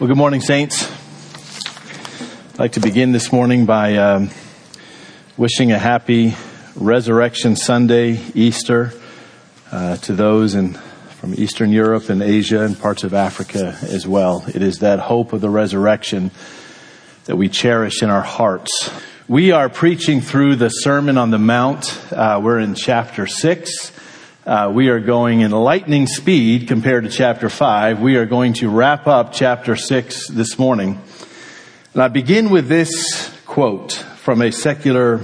Well, good morning, Saints. I'd like to begin this morning by um, wishing a happy Resurrection Sunday, Easter, uh, to those in, from Eastern Europe and Asia and parts of Africa as well. It is that hope of the resurrection that we cherish in our hearts. We are preaching through the Sermon on the Mount. Uh, we're in chapter 6. Uh, we are going in lightning speed compared to chapter 5. We are going to wrap up chapter 6 this morning. And I begin with this quote from a secular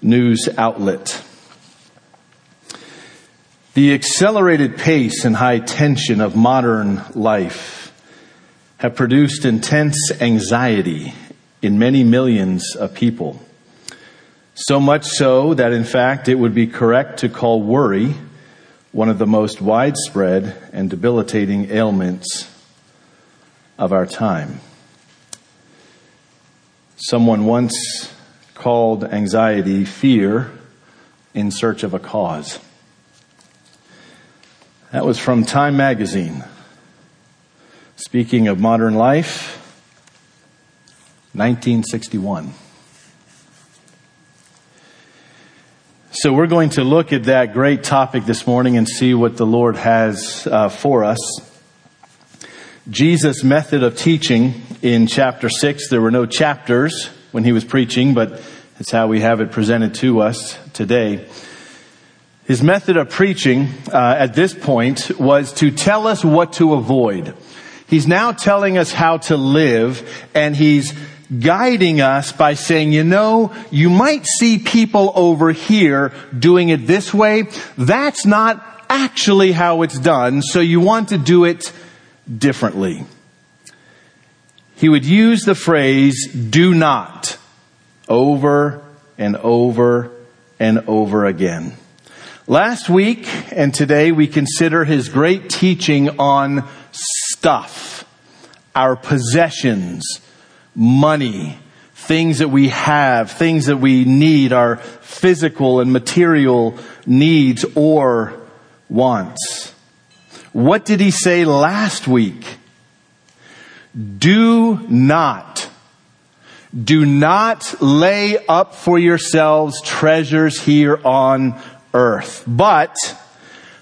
news outlet. The accelerated pace and high tension of modern life have produced intense anxiety in many millions of people. So much so that in fact it would be correct to call worry one of the most widespread and debilitating ailments of our time. Someone once called anxiety fear in search of a cause. That was from Time magazine. Speaking of modern life, 1961. So we're going to look at that great topic this morning and see what the Lord has uh, for us. Jesus' method of teaching in chapter 6, there were no chapters when he was preaching, but it's how we have it presented to us today. His method of preaching uh, at this point was to tell us what to avoid. He's now telling us how to live, and he's guiding us by saying, you know, you might see people over here doing it this way. That's not actually how it's done, so you want to do it differently. He would use the phrase, do not, over and over and over again. Last week and today we consider his great teaching on stuff, our possessions, money, things that we have, things that we need, our physical and material needs or wants. What did he say last week? Do not, do not lay up for yourselves treasures here on earth, but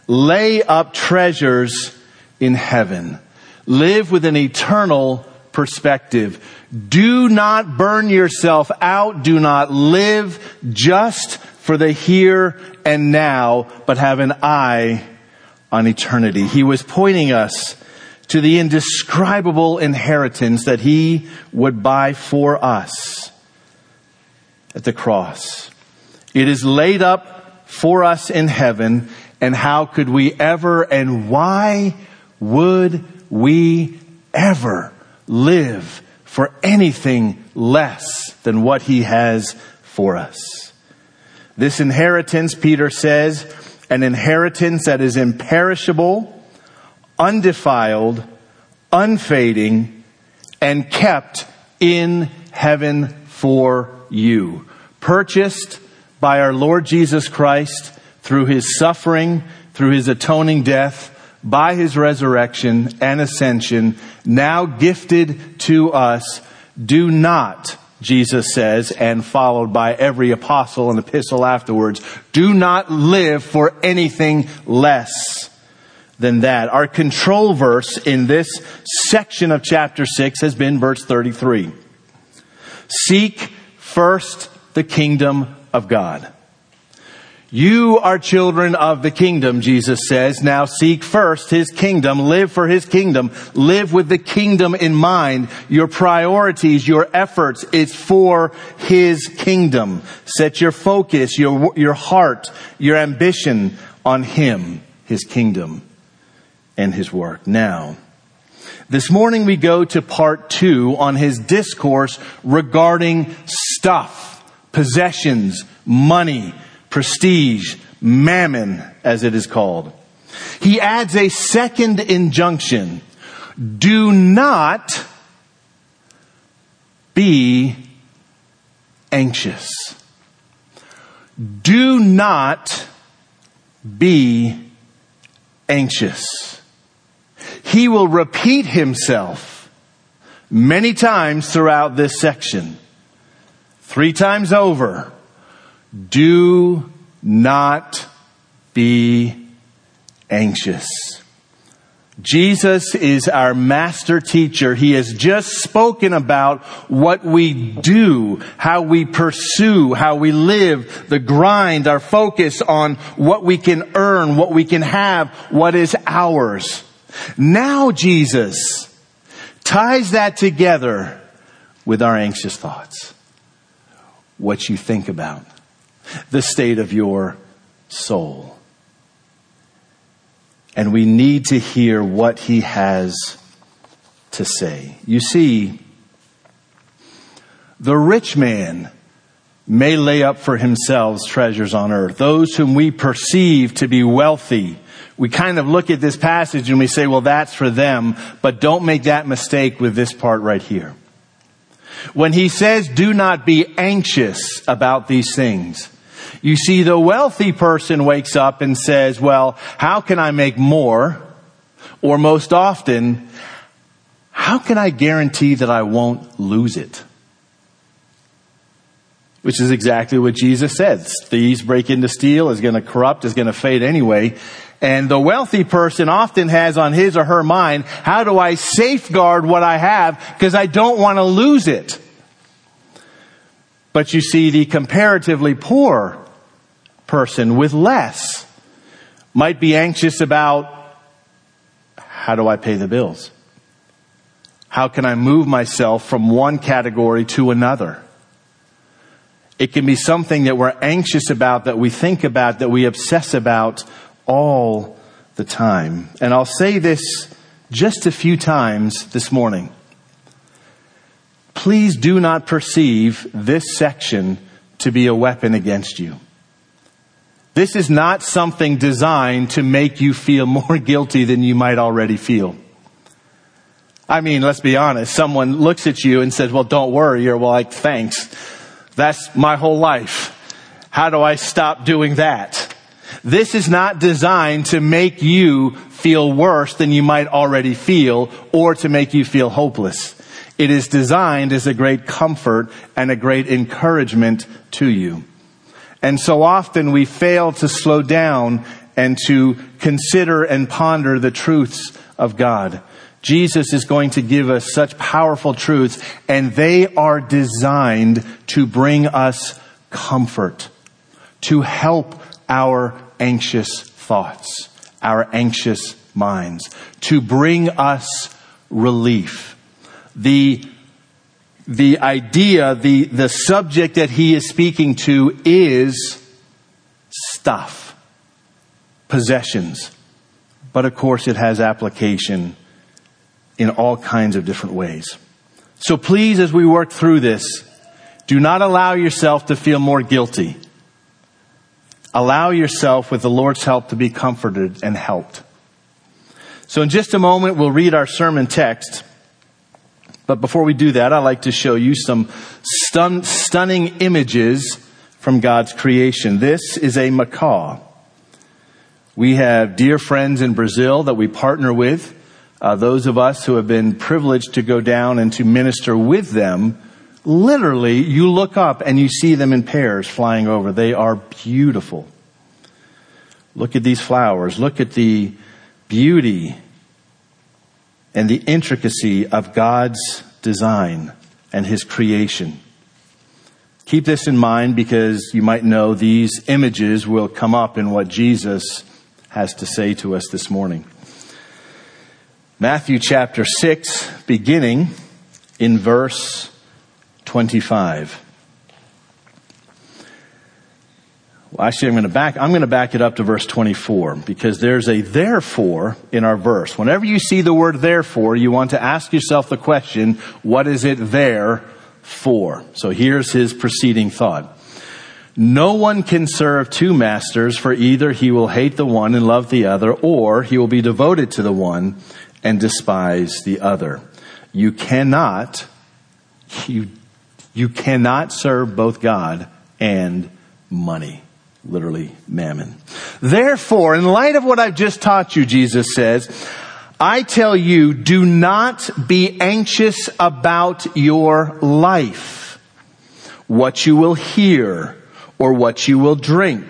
lay up treasures in heaven. Live with an eternal perspective. Do not burn yourself out. Do not live just for the here and now, but have an eye on eternity. He was pointing us to the indescribable inheritance that he would buy for us at the cross. It is laid up for us in heaven, and how could we ever and why would we ever live for anything less than what he has for us. This inheritance, Peter says, an inheritance that is imperishable, undefiled, unfading, and kept in heaven for you. Purchased by our Lord Jesus Christ through his suffering, through his atoning death, by his resurrection and ascension, now gifted to us, do not, Jesus says, and followed by every apostle and epistle afterwards, do not live for anything less than that. Our control verse in this section of chapter 6 has been verse 33. Seek first the kingdom of God. You are children of the kingdom, Jesus says. Now seek first his kingdom. Live for his kingdom. Live with the kingdom in mind. Your priorities, your efforts, it's for his kingdom. Set your focus, your, your heart, your ambition on him, his kingdom, and his work. Now, this morning we go to part two on his discourse regarding stuff, possessions, money, prestige, mammon, as it is called. He adds a second injunction. Do not be anxious. Do not be anxious. He will repeat himself many times throughout this section. Three times over. Do not be anxious. Jesus is our master teacher. He has just spoken about what we do, how we pursue, how we live, the grind, our focus on what we can earn, what we can have, what is ours. Now Jesus ties that together with our anxious thoughts. What you think about, the state of your soul and we need to hear what he has to say. You see, the rich man may lay up for himself treasures on earth. Those whom we perceive to be wealthy, we kind of look at this passage and we say, well, that's for them, but don't make that mistake with this part right here. When he says, do not be anxious about these things, you see, the wealthy person wakes up and says, well, how can I make more? Or most often, how can I guarantee that I won't lose it? Which is exactly what Jesus said. Thieves break into steal, is going to corrupt, is going to fade anyway. And the wealthy person often has on his or her mind, how do I safeguard what I have because I don't want to lose it? But you see, the comparatively poor person with less might be anxious about how do I pay the bills? How can I move myself from one category to another? It can be something that we're anxious about, that we think about, that we obsess about all the time. And I'll say this just a few times this morning. Please do not perceive this section to be a weapon against you. This is not something designed to make you feel more guilty than you might already feel. I mean, let's be honest. Someone looks at you and says, well, don't worry. You're like, thanks. That's my whole life. How do I stop doing that? This is not designed to make you feel worse than you might already feel or to make you feel hopeless. It is designed as a great comfort and a great encouragement to you. And so often we fail to slow down and to consider and ponder the truths of God. Jesus is going to give us such powerful truths and they are designed to bring us comfort, to help our anxious thoughts, our anxious minds, to bring us relief. The the idea, the, the subject that he is speaking to is stuff, possessions. But of course, it has application in all kinds of different ways. So please, as we work through this, do not allow yourself to feel more guilty. Allow yourself, with the Lord's help, to be comforted and helped. So in just a moment, we'll read our sermon text. But before we do that, I'd like to show you some stun- stunning images from God's creation. This is a macaw. We have dear friends in Brazil that we partner with. Uh, those of us who have been privileged to go down and to minister with them, literally, you look up and you see them in pairs flying over. They are beautiful. Look at these flowers. Look at the beauty and the intricacy of God's design and His creation. Keep this in mind because you might know these images will come up in what Jesus has to say to us this morning. Matthew chapter 6, beginning in verse 25. Well, actually, I'm going to back, I'm going to back it up to verse 24 because there's a therefore in our verse. Whenever you see the word therefore, you want to ask yourself the question, what is it there for? So here's his preceding thought. No one can serve two masters for either he will hate the one and love the other or he will be devoted to the one and despise the other. You cannot, you, you cannot serve both God and money literally mammon. Therefore, in light of what I've just taught you, Jesus says, I tell you, do not be anxious about your life, what you will hear or what you will drink,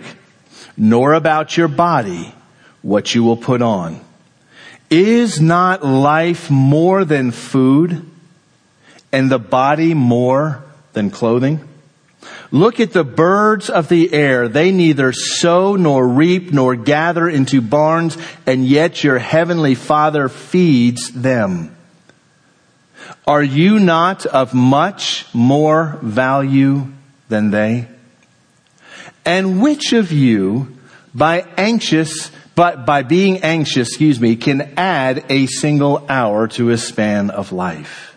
nor about your body, what you will put on. Is not life more than food and the body more than clothing? Look at the birds of the air. They neither sow nor reap nor gather into barns, and yet your heavenly Father feeds them. Are you not of much more value than they? And which of you, by anxious, but by being anxious, excuse me, can add a single hour to his span of life?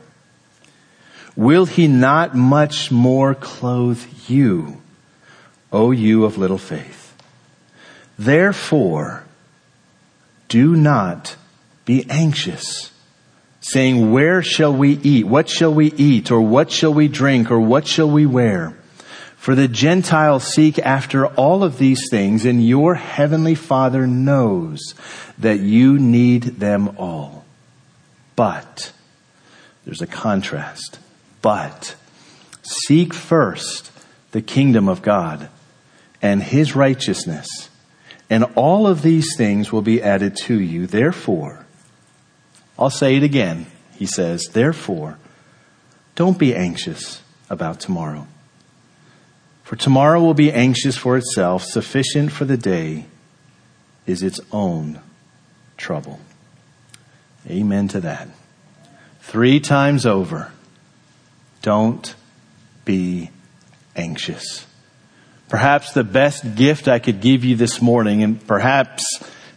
Will he not much more clothe you, O you of little faith? Therefore, do not be anxious, saying, where shall we eat? What shall we eat? Or what shall we drink? Or what shall we wear? For the Gentiles seek after all of these things, and your heavenly Father knows that you need them all. But, there's a contrast. But seek first the kingdom of God and his righteousness, and all of these things will be added to you. Therefore, I'll say it again. He says, therefore, don't be anxious about tomorrow. For tomorrow will be anxious for itself. Sufficient for the day is its own trouble. Amen to that. Three times over. Don't be anxious. Perhaps the best gift I could give you this morning, and perhaps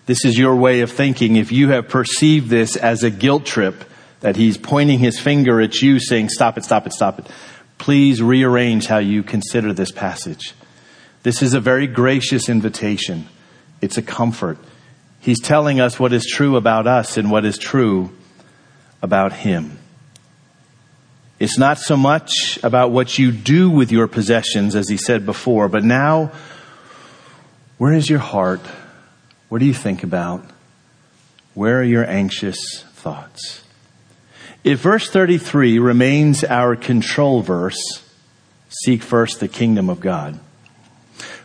this is your way of thinking, if you have perceived this as a guilt trip, that he's pointing his finger at you saying, stop it, stop it, stop it. Please rearrange how you consider this passage. This is a very gracious invitation. It's a comfort. He's telling us what is true about us and what is true about him. It's not so much about what you do with your possessions, as he said before, but now, where is your heart? What do you think about? Where are your anxious thoughts? If verse 33 remains our control verse, seek first the kingdom of God.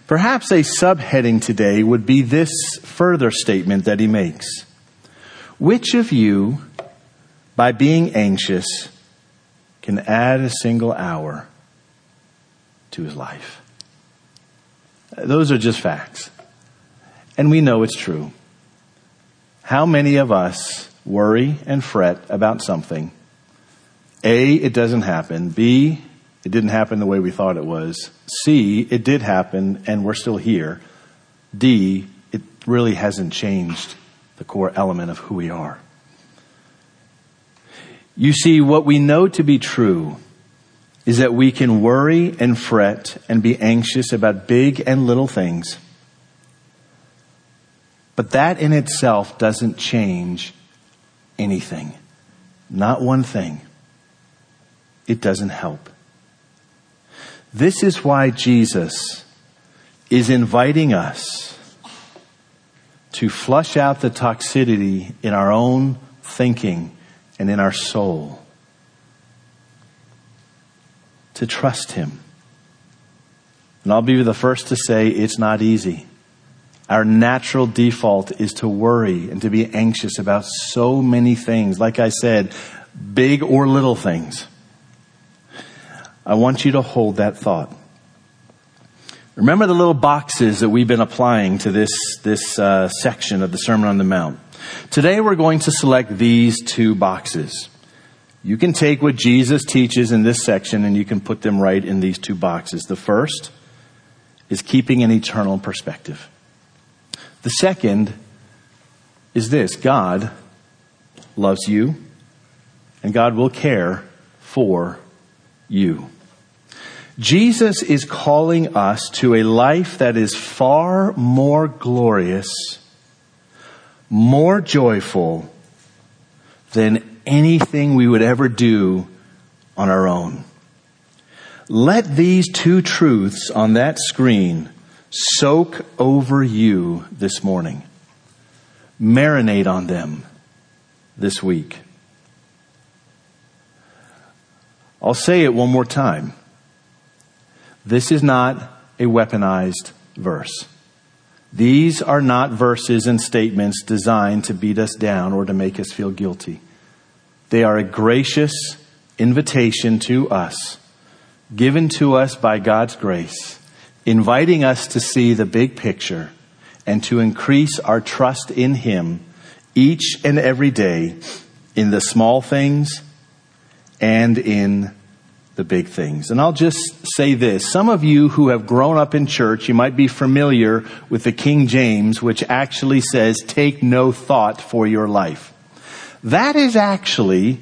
Perhaps a subheading today would be this further statement that he makes. Which of you, by being anxious, can add a single hour to his life. Those are just facts. And we know it's true. How many of us worry and fret about something? A, it doesn't happen. B, it didn't happen the way we thought it was. C, it did happen and we're still here. D, it really hasn't changed the core element of who we are. You see, what we know to be true is that we can worry and fret and be anxious about big and little things. But that in itself doesn't change anything. Not one thing. It doesn't help. This is why Jesus is inviting us to flush out the toxicity in our own thinking and in our soul to trust Him. And I'll be the first to say it's not easy. Our natural default is to worry and to be anxious about so many things. Like I said, big or little things. I want you to hold that thought. Remember the little boxes that we've been applying to this, this uh, section of the Sermon on the Mount. Today we're going to select these two boxes. You can take what Jesus teaches in this section and you can put them right in these two boxes. The first is keeping an eternal perspective. The second is this God loves you, and God will care for you. Jesus is calling us to a life that is far more glorious, more joyful than anything we would ever do on our own. Let these two truths on that screen soak over you this morning. Marinate on them this week. I'll say it one more time. This is not a weaponized verse. These are not verses and statements designed to beat us down or to make us feel guilty. They are a gracious invitation to us, given to us by God's grace, inviting us to see the big picture and to increase our trust in Him each and every day in the small things and in the big things. And I'll just say this. Some of you who have grown up in church, you might be familiar with the King James, which actually says, take no thought for your life. That is actually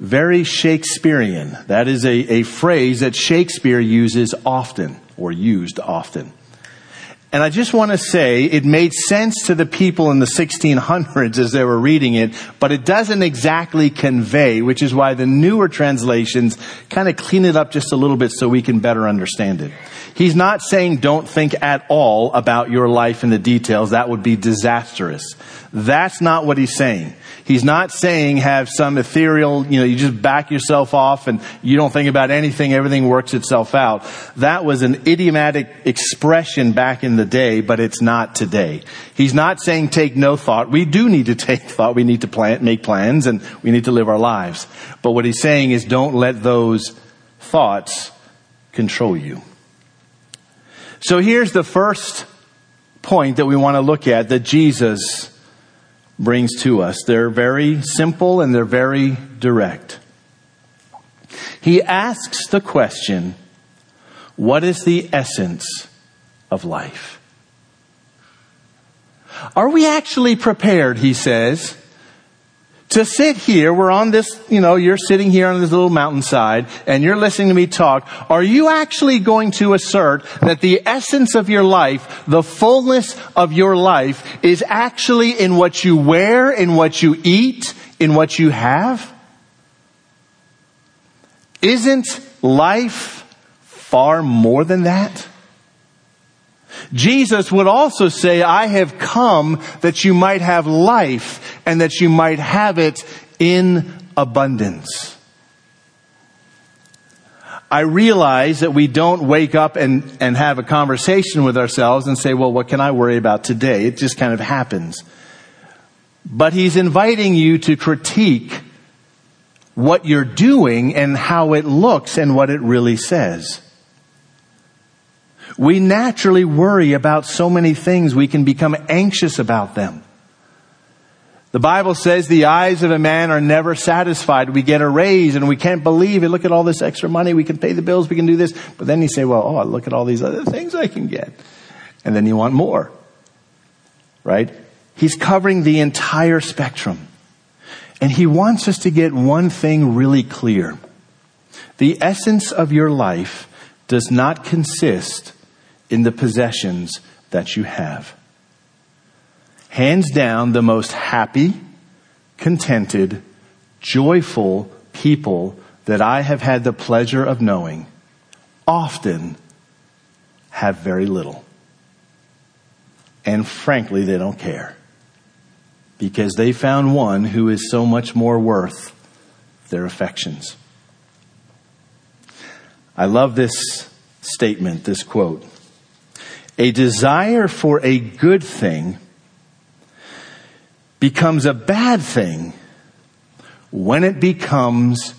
very Shakespearean. That is a, a phrase that Shakespeare uses often, or used often. And I just want to say it made sense to the people in the 1600s as they were reading it, but it doesn't exactly convey, which is why the newer translations kind of clean it up just a little bit so we can better understand it. He's not saying don't think at all about your life and the details. That would be disastrous. That's not what he's saying. He's not saying have some ethereal, you know, you just back yourself off and you don't think about anything, everything works itself out. That was an idiomatic expression back in the day, but it's not today. He's not saying take no thought. We do need to take thought. We need to plan, make plans and we need to live our lives. But what he's saying is don't let those thoughts control you. So here's the first point that we want to look at that Jesus brings to us. They're very simple and they're very direct. He asks the question, what is the essence of life? Are we actually prepared, he says, to sit here, we're on this, you know, you're sitting here on this little mountainside and you're listening to me talk. Are you actually going to assert that the essence of your life, the fullness of your life is actually in what you wear, in what you eat, in what you have? Isn't life far more than that? Jesus would also say, I have come that you might have life and that you might have it in abundance. I realize that we don't wake up and, and have a conversation with ourselves and say, well, what can I worry about today? It just kind of happens. But he's inviting you to critique what you're doing and how it looks and what it really says. We naturally worry about so many things. We can become anxious about them. The Bible says the eyes of a man are never satisfied. We get a raise and we can't believe it. Look at all this extra money. We can pay the bills. We can do this. But then you say, well, oh, look at all these other things I can get. And then you want more. Right? He's covering the entire spectrum. And he wants us to get one thing really clear. The essence of your life does not consist in the possessions that you have. Hands down, the most happy, contented, joyful people that I have had the pleasure of knowing often have very little. And frankly, they don't care because they found one who is so much more worth their affections. I love this statement, this quote. A desire for a good thing becomes a bad thing when it becomes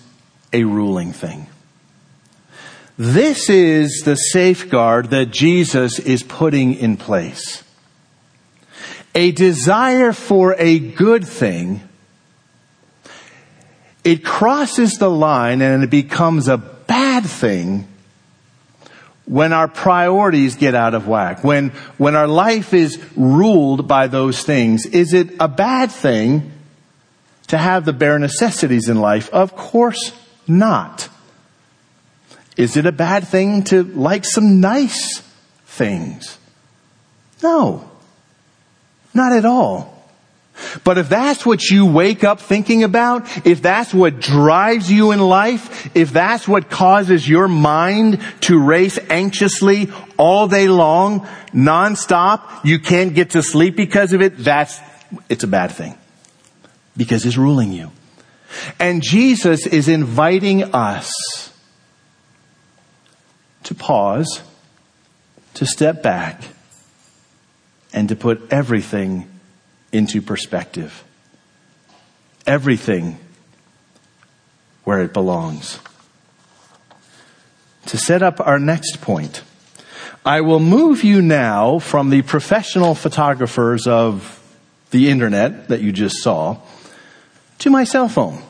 a ruling thing. This is the safeguard that Jesus is putting in place. A desire for a good thing, it crosses the line and it becomes a bad thing when our priorities get out of whack, when, when our life is ruled by those things, is it a bad thing to have the bare necessities in life? Of course not. Is it a bad thing to like some nice things? No. Not at all. But if that's what you wake up thinking about, if that's what drives you in life, if that's what causes your mind to race anxiously all day long, nonstop, you can't get to sleep because of it, that's, it's a bad thing. Because it's ruling you. And Jesus is inviting us to pause, to step back, and to put everything into perspective. Everything where it belongs. To set up our next point, I will move you now from the professional photographers of the internet that you just saw to my cell phone.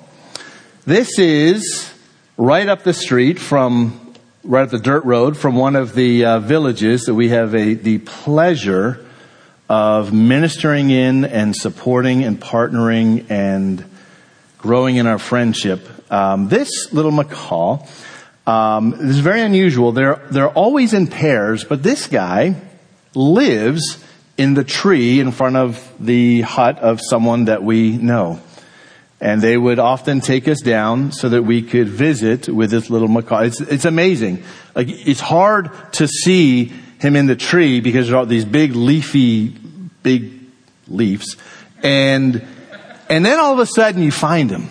This is right up the street from, right up the dirt road from one of the uh, villages that we have a, the pleasure of ministering in and supporting and partnering and growing in our friendship. Um, this little macaw um, is very unusual. They're they're always in pairs, but this guy lives in the tree in front of the hut of someone that we know. And they would often take us down so that we could visit with this little macaw. It's, it's amazing. Like, it's hard to see him in the tree because there are these big leafy, big leaves. And, and then all of a sudden you find him.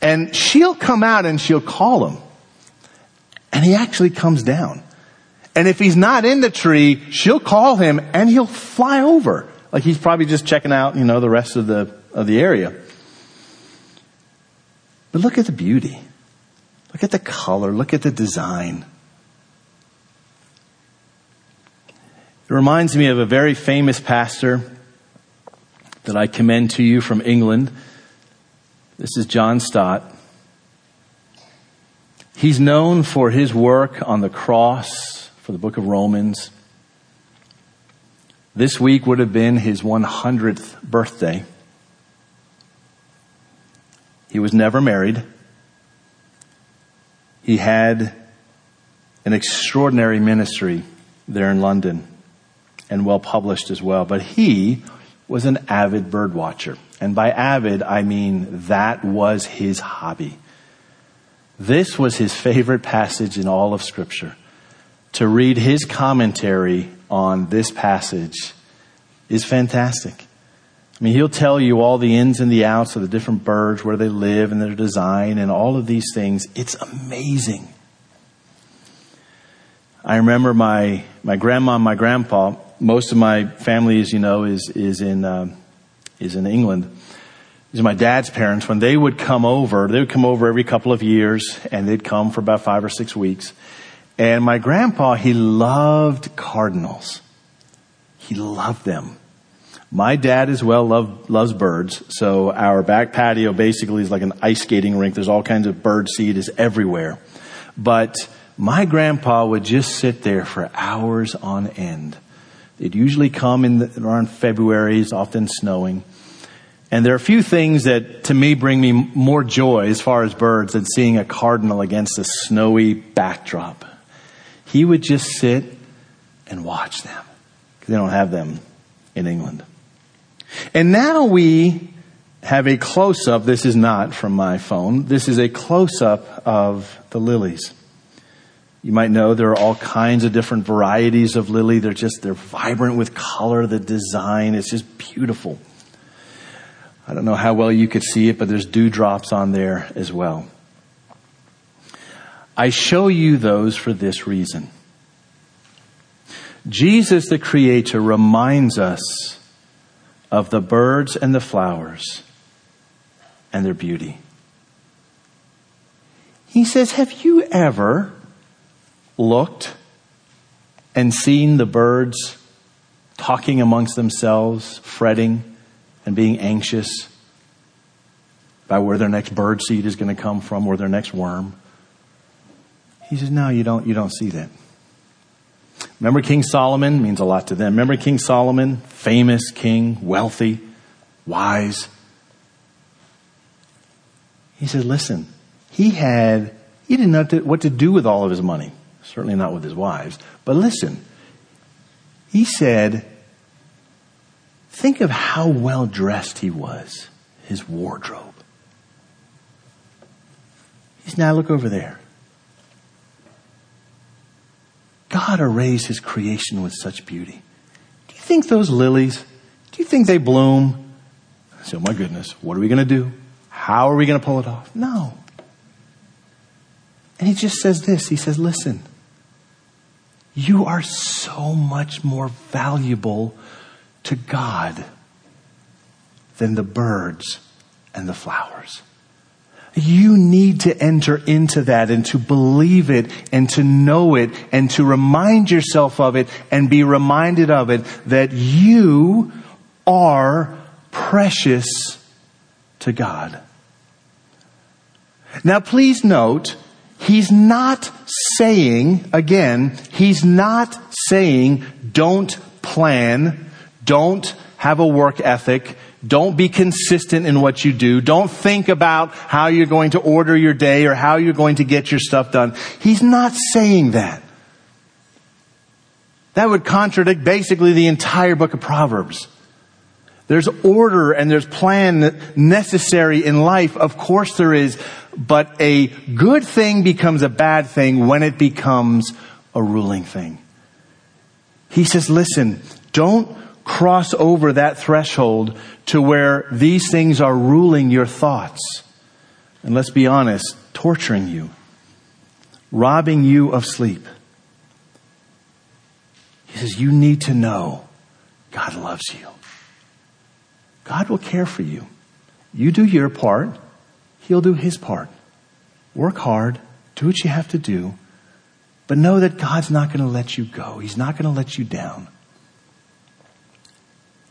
And she'll come out and she'll call him. And he actually comes down. And if he's not in the tree, she'll call him and he'll fly over. Like he's probably just checking out, you know, the rest of the, of the area. But look at the beauty. Look at the color. Look at the design. It reminds me of a very famous pastor that I commend to you from England. This is John Stott. He's known for his work on the cross for the book of Romans. This week would have been his 100th birthday. He was never married. He had an extraordinary ministry there in London and well published as well. But he was an avid bird watcher. And by avid, I mean that was his hobby. This was his favorite passage in all of scripture. To read his commentary on this passage is fantastic. I mean, he'll tell you all the ins and the outs of the different birds, where they live and their design and all of these things. It's amazing. I remember my, my grandma and my grandpa most of my family, as you know, is is in uh, is in England. These are my dad's parents. When they would come over, they would come over every couple of years, and they'd come for about five or six weeks. And my grandpa, he loved cardinals. He loved them. My dad as well love, loves birds. So our back patio basically is like an ice skating rink. There's all kinds of bird seed is everywhere. But my grandpa would just sit there for hours on end They'd usually come in the, around February, it's often snowing. And there are a few things that to me bring me more joy as far as birds than seeing a cardinal against a snowy backdrop. He would just sit and watch them because they don't have them in England. And now we have a close up. This is not from my phone. This is a close up of the lilies. You might know there are all kinds of different varieties of lily. They're just, they're vibrant with color, the design. It's just beautiful. I don't know how well you could see it, but there's dewdrops on there as well. I show you those for this reason. Jesus, the Creator, reminds us of the birds and the flowers and their beauty. He says, Have you ever looked and seen the birds talking amongst themselves, fretting and being anxious about where their next bird seed is going to come from, or their next worm. He says, no, you don't, you don't see that. Remember King Solomon means a lot to them. Remember King Solomon, famous king, wealthy, wise. He said, listen, he had, he didn't know what to do with all of his money. Certainly not with his wives. But listen, he said, think of how well dressed he was, his wardrobe. He's now look over there. God arrays his creation with such beauty. Do you think those lilies, do you think they bloom? So, oh, my goodness, what are we going to do? How are we going to pull it off? No. And he just says this. He says, listen, you are so much more valuable to God than the birds and the flowers. You need to enter into that and to believe it and to know it and to remind yourself of it and be reminded of it that you are precious to God. Now please note, he's not saying, again, he's not saying don't plan, don't have a work ethic, don't be consistent in what you do. Don't think about how you're going to order your day or how you're going to get your stuff done. He's not saying that. That would contradict basically the entire book of Proverbs. There's order and there's plan necessary in life. Of course there is. But a good thing becomes a bad thing when it becomes a ruling thing. He says, listen, don't cross over that threshold to where these things are ruling your thoughts. And let's be honest, torturing you, robbing you of sleep. He says, You need to know God loves you. God will care for you. You do your part, He'll do His part. Work hard, do what you have to do, but know that God's not going to let you go. He's not going to let you down.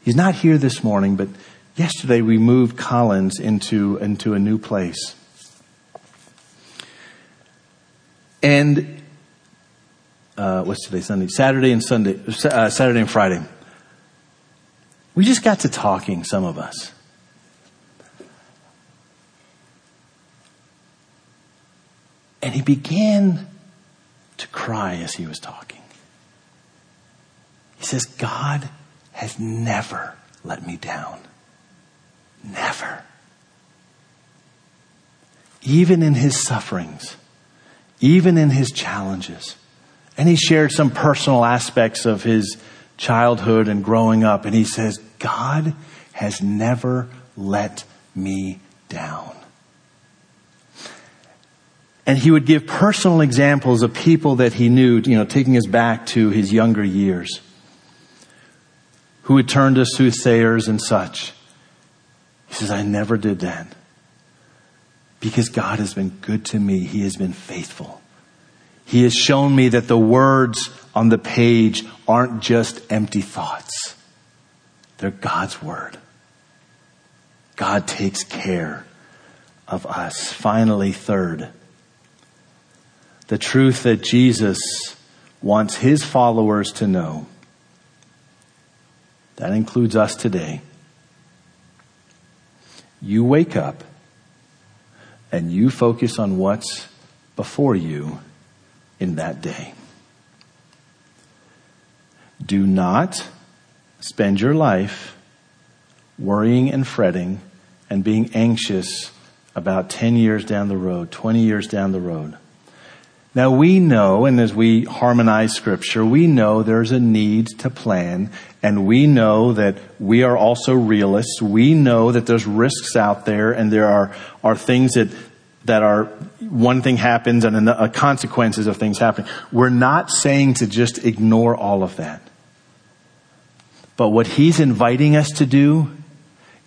He's not here this morning, but yesterday we moved Collins into, into a new place. And uh, what's today? Sunday, Saturday and Sunday, uh, Saturday and Friday. We just got to talking, some of us. And he began to cry as he was talking. He says, God has never let me down. Never. Even in his sufferings, even in his challenges. And he shared some personal aspects of his childhood and growing up. And he says, God has never let me down. And he would give personal examples of people that he knew, you know, taking us back to his younger years who had turned to soothsayers and such. He says, I never did that. Because God has been good to me. He has been faithful. He has shown me that the words on the page aren't just empty thoughts. They're God's word. God takes care of us. Finally, third, the truth that Jesus wants his followers to know that includes us today. You wake up and you focus on what's before you in that day. Do not spend your life worrying and fretting and being anxious about 10 years down the road, 20 years down the road. Now we know, and as we harmonize scripture, we know there's a need to plan, and we know that we are also realists. We know that there's risks out there, and there are, are things that, that are, one thing happens and the consequences of things happening. We're not saying to just ignore all of that. But what he's inviting us to do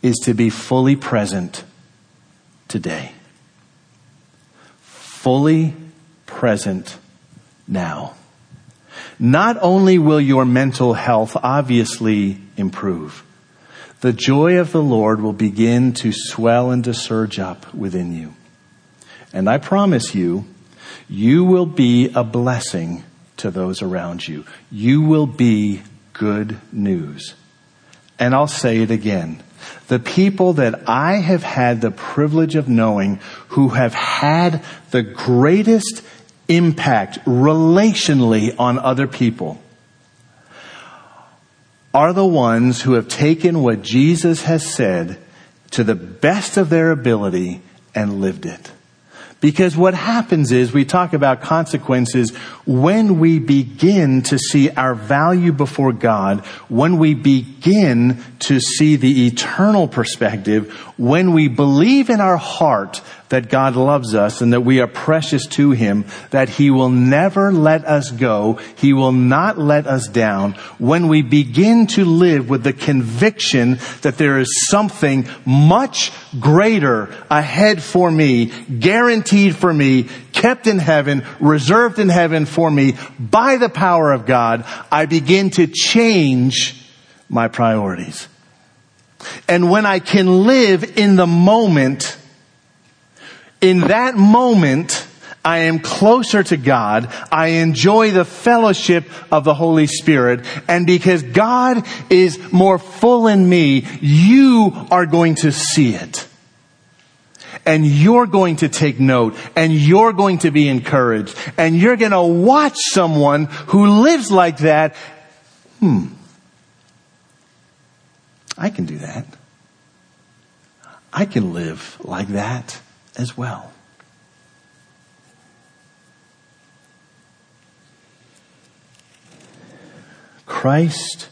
is to be fully present today. Fully present now. Not only will your mental health obviously improve, the joy of the Lord will begin to swell and to surge up within you. And I promise you You will be a blessing to those around you. You will be good news. And I'll say it again. The people that I have had the privilege of knowing who have had the greatest impact relationally on other people are the ones who have taken what Jesus has said to the best of their ability and lived it. Because what happens is we talk about consequences when we begin to see our value before God, when we begin to see the eternal perspective, when we believe in our heart that God loves us and that we are precious to Him, that He will never let us go. He will not let us down. When we begin to live with the conviction that there is something much greater ahead for me, guaranteed for me, kept in heaven, reserved in heaven for me by the power of God, I begin to change my priorities. And when I can live in the moment, in that moment, I am closer to God. I enjoy the fellowship of the Holy Spirit. And because God is more full in me, you are going to see it. And you're going to take note and you're going to be encouraged and you're going to watch someone who lives like that. Hmm. I can do that. I can live like that as well. Christ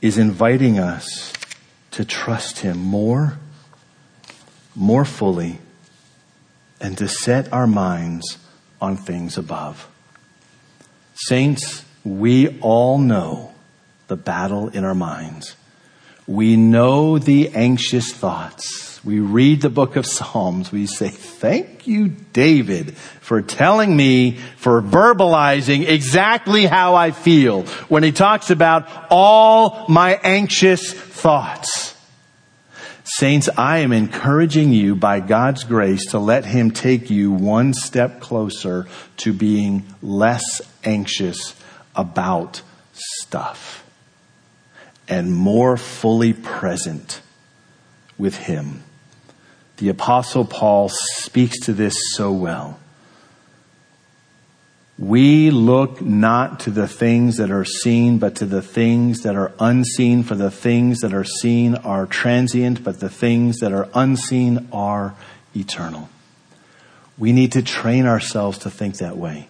is inviting us to trust Him more, more fully, and to set our minds on things above. Saints, we all know the battle in our minds. We know the anxious thoughts we read the book of Psalms, we say, thank you, David, for telling me, for verbalizing exactly how I feel when he talks about all my anxious thoughts. Saints, I am encouraging you by God's grace to let him take you one step closer to being less anxious about stuff and more fully present with him. The apostle Paul speaks to this so well. We look not to the things that are seen, but to the things that are unseen, for the things that are seen are transient, but the things that are unseen are eternal. We need to train ourselves to think that way.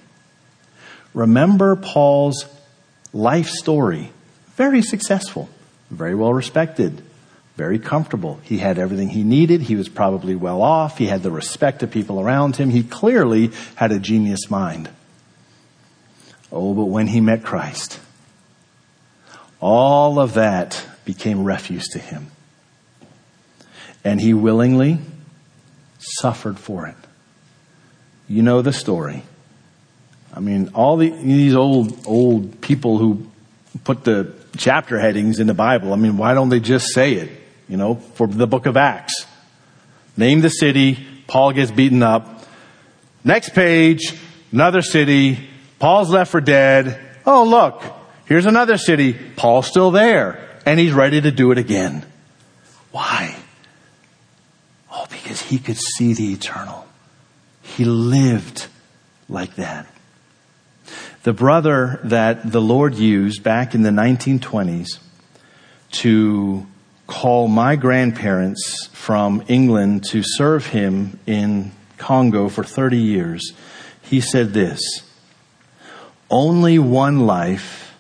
Remember Paul's life story. Very successful, very well respected, very comfortable. He had everything he needed. He was probably well off. He had the respect of people around him. He clearly had a genius mind. Oh, but when he met Christ, all of that became refuse to him. And he willingly suffered for it. You know the story. I mean, all the, these old, old people who put the chapter headings in the Bible, I mean, why don't they just say it? You know, for the book of Acts. Name the city, Paul gets beaten up. Next page, another city, Paul's left for dead. Oh, look, here's another city, Paul's still there, and he's ready to do it again. Why? Oh, because he could see the eternal. He lived like that. The brother that the Lord used back in the 1920s to call my grandparents from England to serve him in Congo for 30 years, he said this Only one life,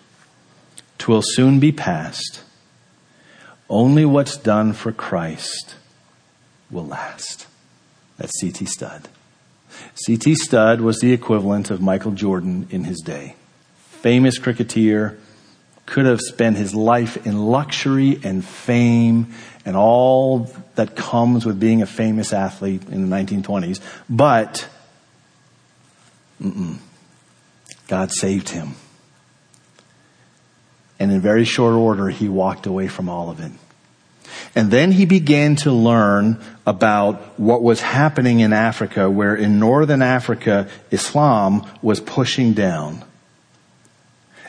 twill soon be past. Only what's done for Christ will last. That's C.T. Studd. C.T. Studd was the equivalent of Michael Jordan in his day. Famous cricketer, could have spent his life in luxury and fame and all that comes with being a famous athlete in the 1920s. But God saved him. And in very short order, he walked away from all of it. And then he began to learn about what was happening in Africa, where in northern Africa, Islam was pushing down.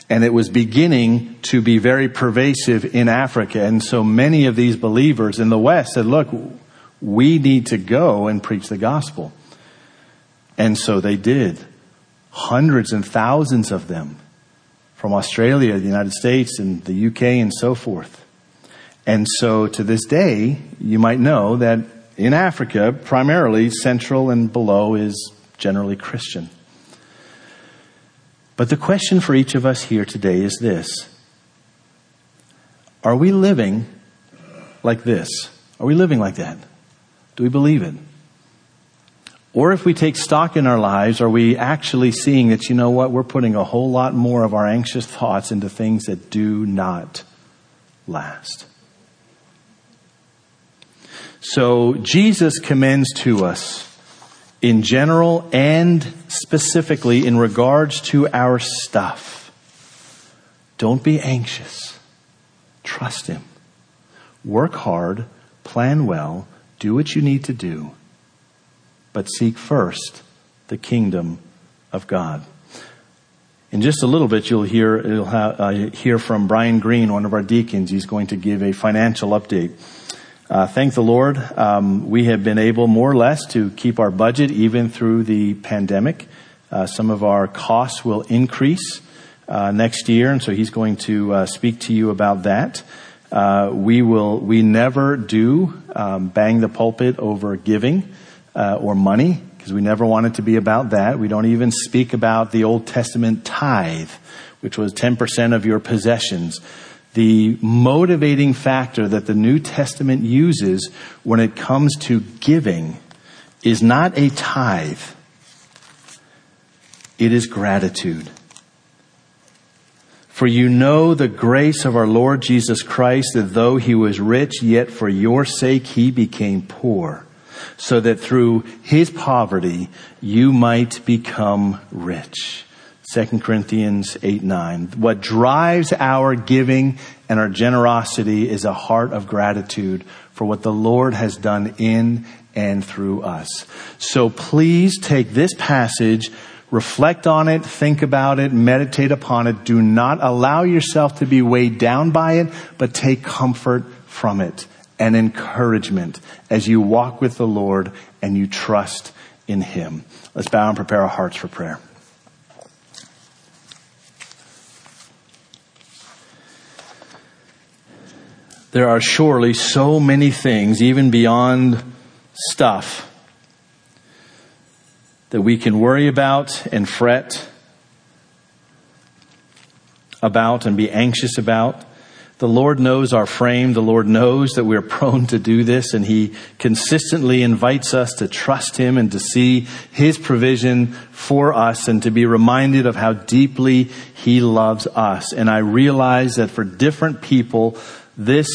And it was beginning to be very pervasive in Africa. And so many of these believers in the West said, look, we need to go and preach the gospel. And so they did. Hundreds and thousands of them from Australia, the United States, and the UK, and so forth. And so to this day, you might know that in Africa, primarily central and below is generally Christian. But the question for each of us here today is this Are we living like this? Are we living like that? Do we believe it? Or if we take stock in our lives, are we actually seeing that, you know what, we're putting a whole lot more of our anxious thoughts into things that do not last? So Jesus commends to us in general and specifically in regards to our stuff. Don't be anxious. Trust Him. Work hard, plan well, do what you need to do but seek first the kingdom of God. In just a little bit, you'll hear, you'll have, uh, hear from Brian Green, one of our deacons. He's going to give a financial update. Uh, thank the Lord, um, we have been able more or less to keep our budget even through the pandemic. Uh, some of our costs will increase uh, next year, and so he's going to uh, speak to you about that. Uh, we will. We never do um, bang the pulpit over giving uh, or money, because we never want it to be about that. We don't even speak about the Old Testament tithe, which was 10% of your possessions. The motivating factor that the New Testament uses when it comes to giving is not a tithe. It is gratitude. For you know the grace of our Lord Jesus Christ, that though he was rich, yet for your sake he became poor so that through his poverty you might become rich. 2 Corinthians 8 9. What drives our giving and our generosity is a heart of gratitude for what the Lord has done in and through us. So please take this passage, reflect on it, think about it, meditate upon it. Do not allow yourself to be weighed down by it, but take comfort from it and encouragement as you walk with the Lord and you trust in Him. Let's bow and prepare our hearts for prayer. There are surely so many things, even beyond stuff, that we can worry about and fret about and be anxious about. The Lord knows our frame. The Lord knows that we're prone to do this, and He consistently invites us to trust Him and to see His provision for us and to be reminded of how deeply He loves us. And I realize that for different people, this,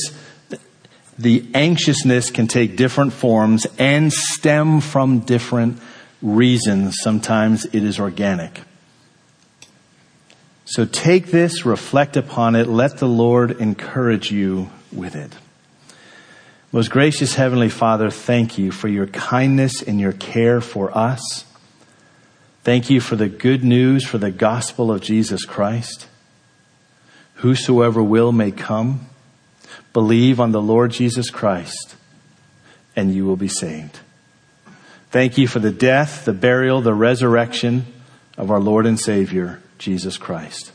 the anxiousness can take different forms and stem from different reasons. Sometimes it is organic. So take this, reflect upon it, let the Lord encourage you with it. Most gracious Heavenly Father, thank you for your kindness and your care for us. Thank you for the good news for the gospel of Jesus Christ. Whosoever will may come, believe on the Lord Jesus Christ, and you will be saved. Thank you for the death, the burial, the resurrection of our Lord and Savior. Jesus Christ.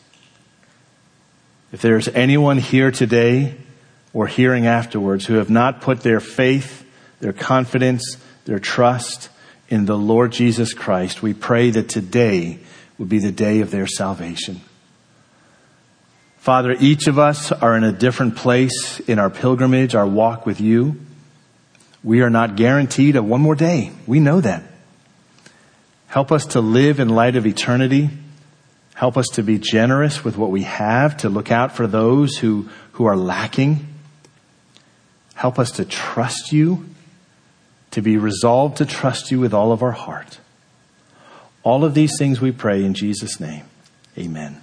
If there's anyone here today or hearing afterwards who have not put their faith, their confidence, their trust in the Lord Jesus Christ, we pray that today would be the day of their salvation. Father, each of us are in a different place in our pilgrimage, our walk with you. We are not guaranteed a one more day. We know that. Help us to live in light of eternity Help us to be generous with what we have, to look out for those who, who are lacking. Help us to trust you, to be resolved to trust you with all of our heart. All of these things we pray in Jesus' name. Amen.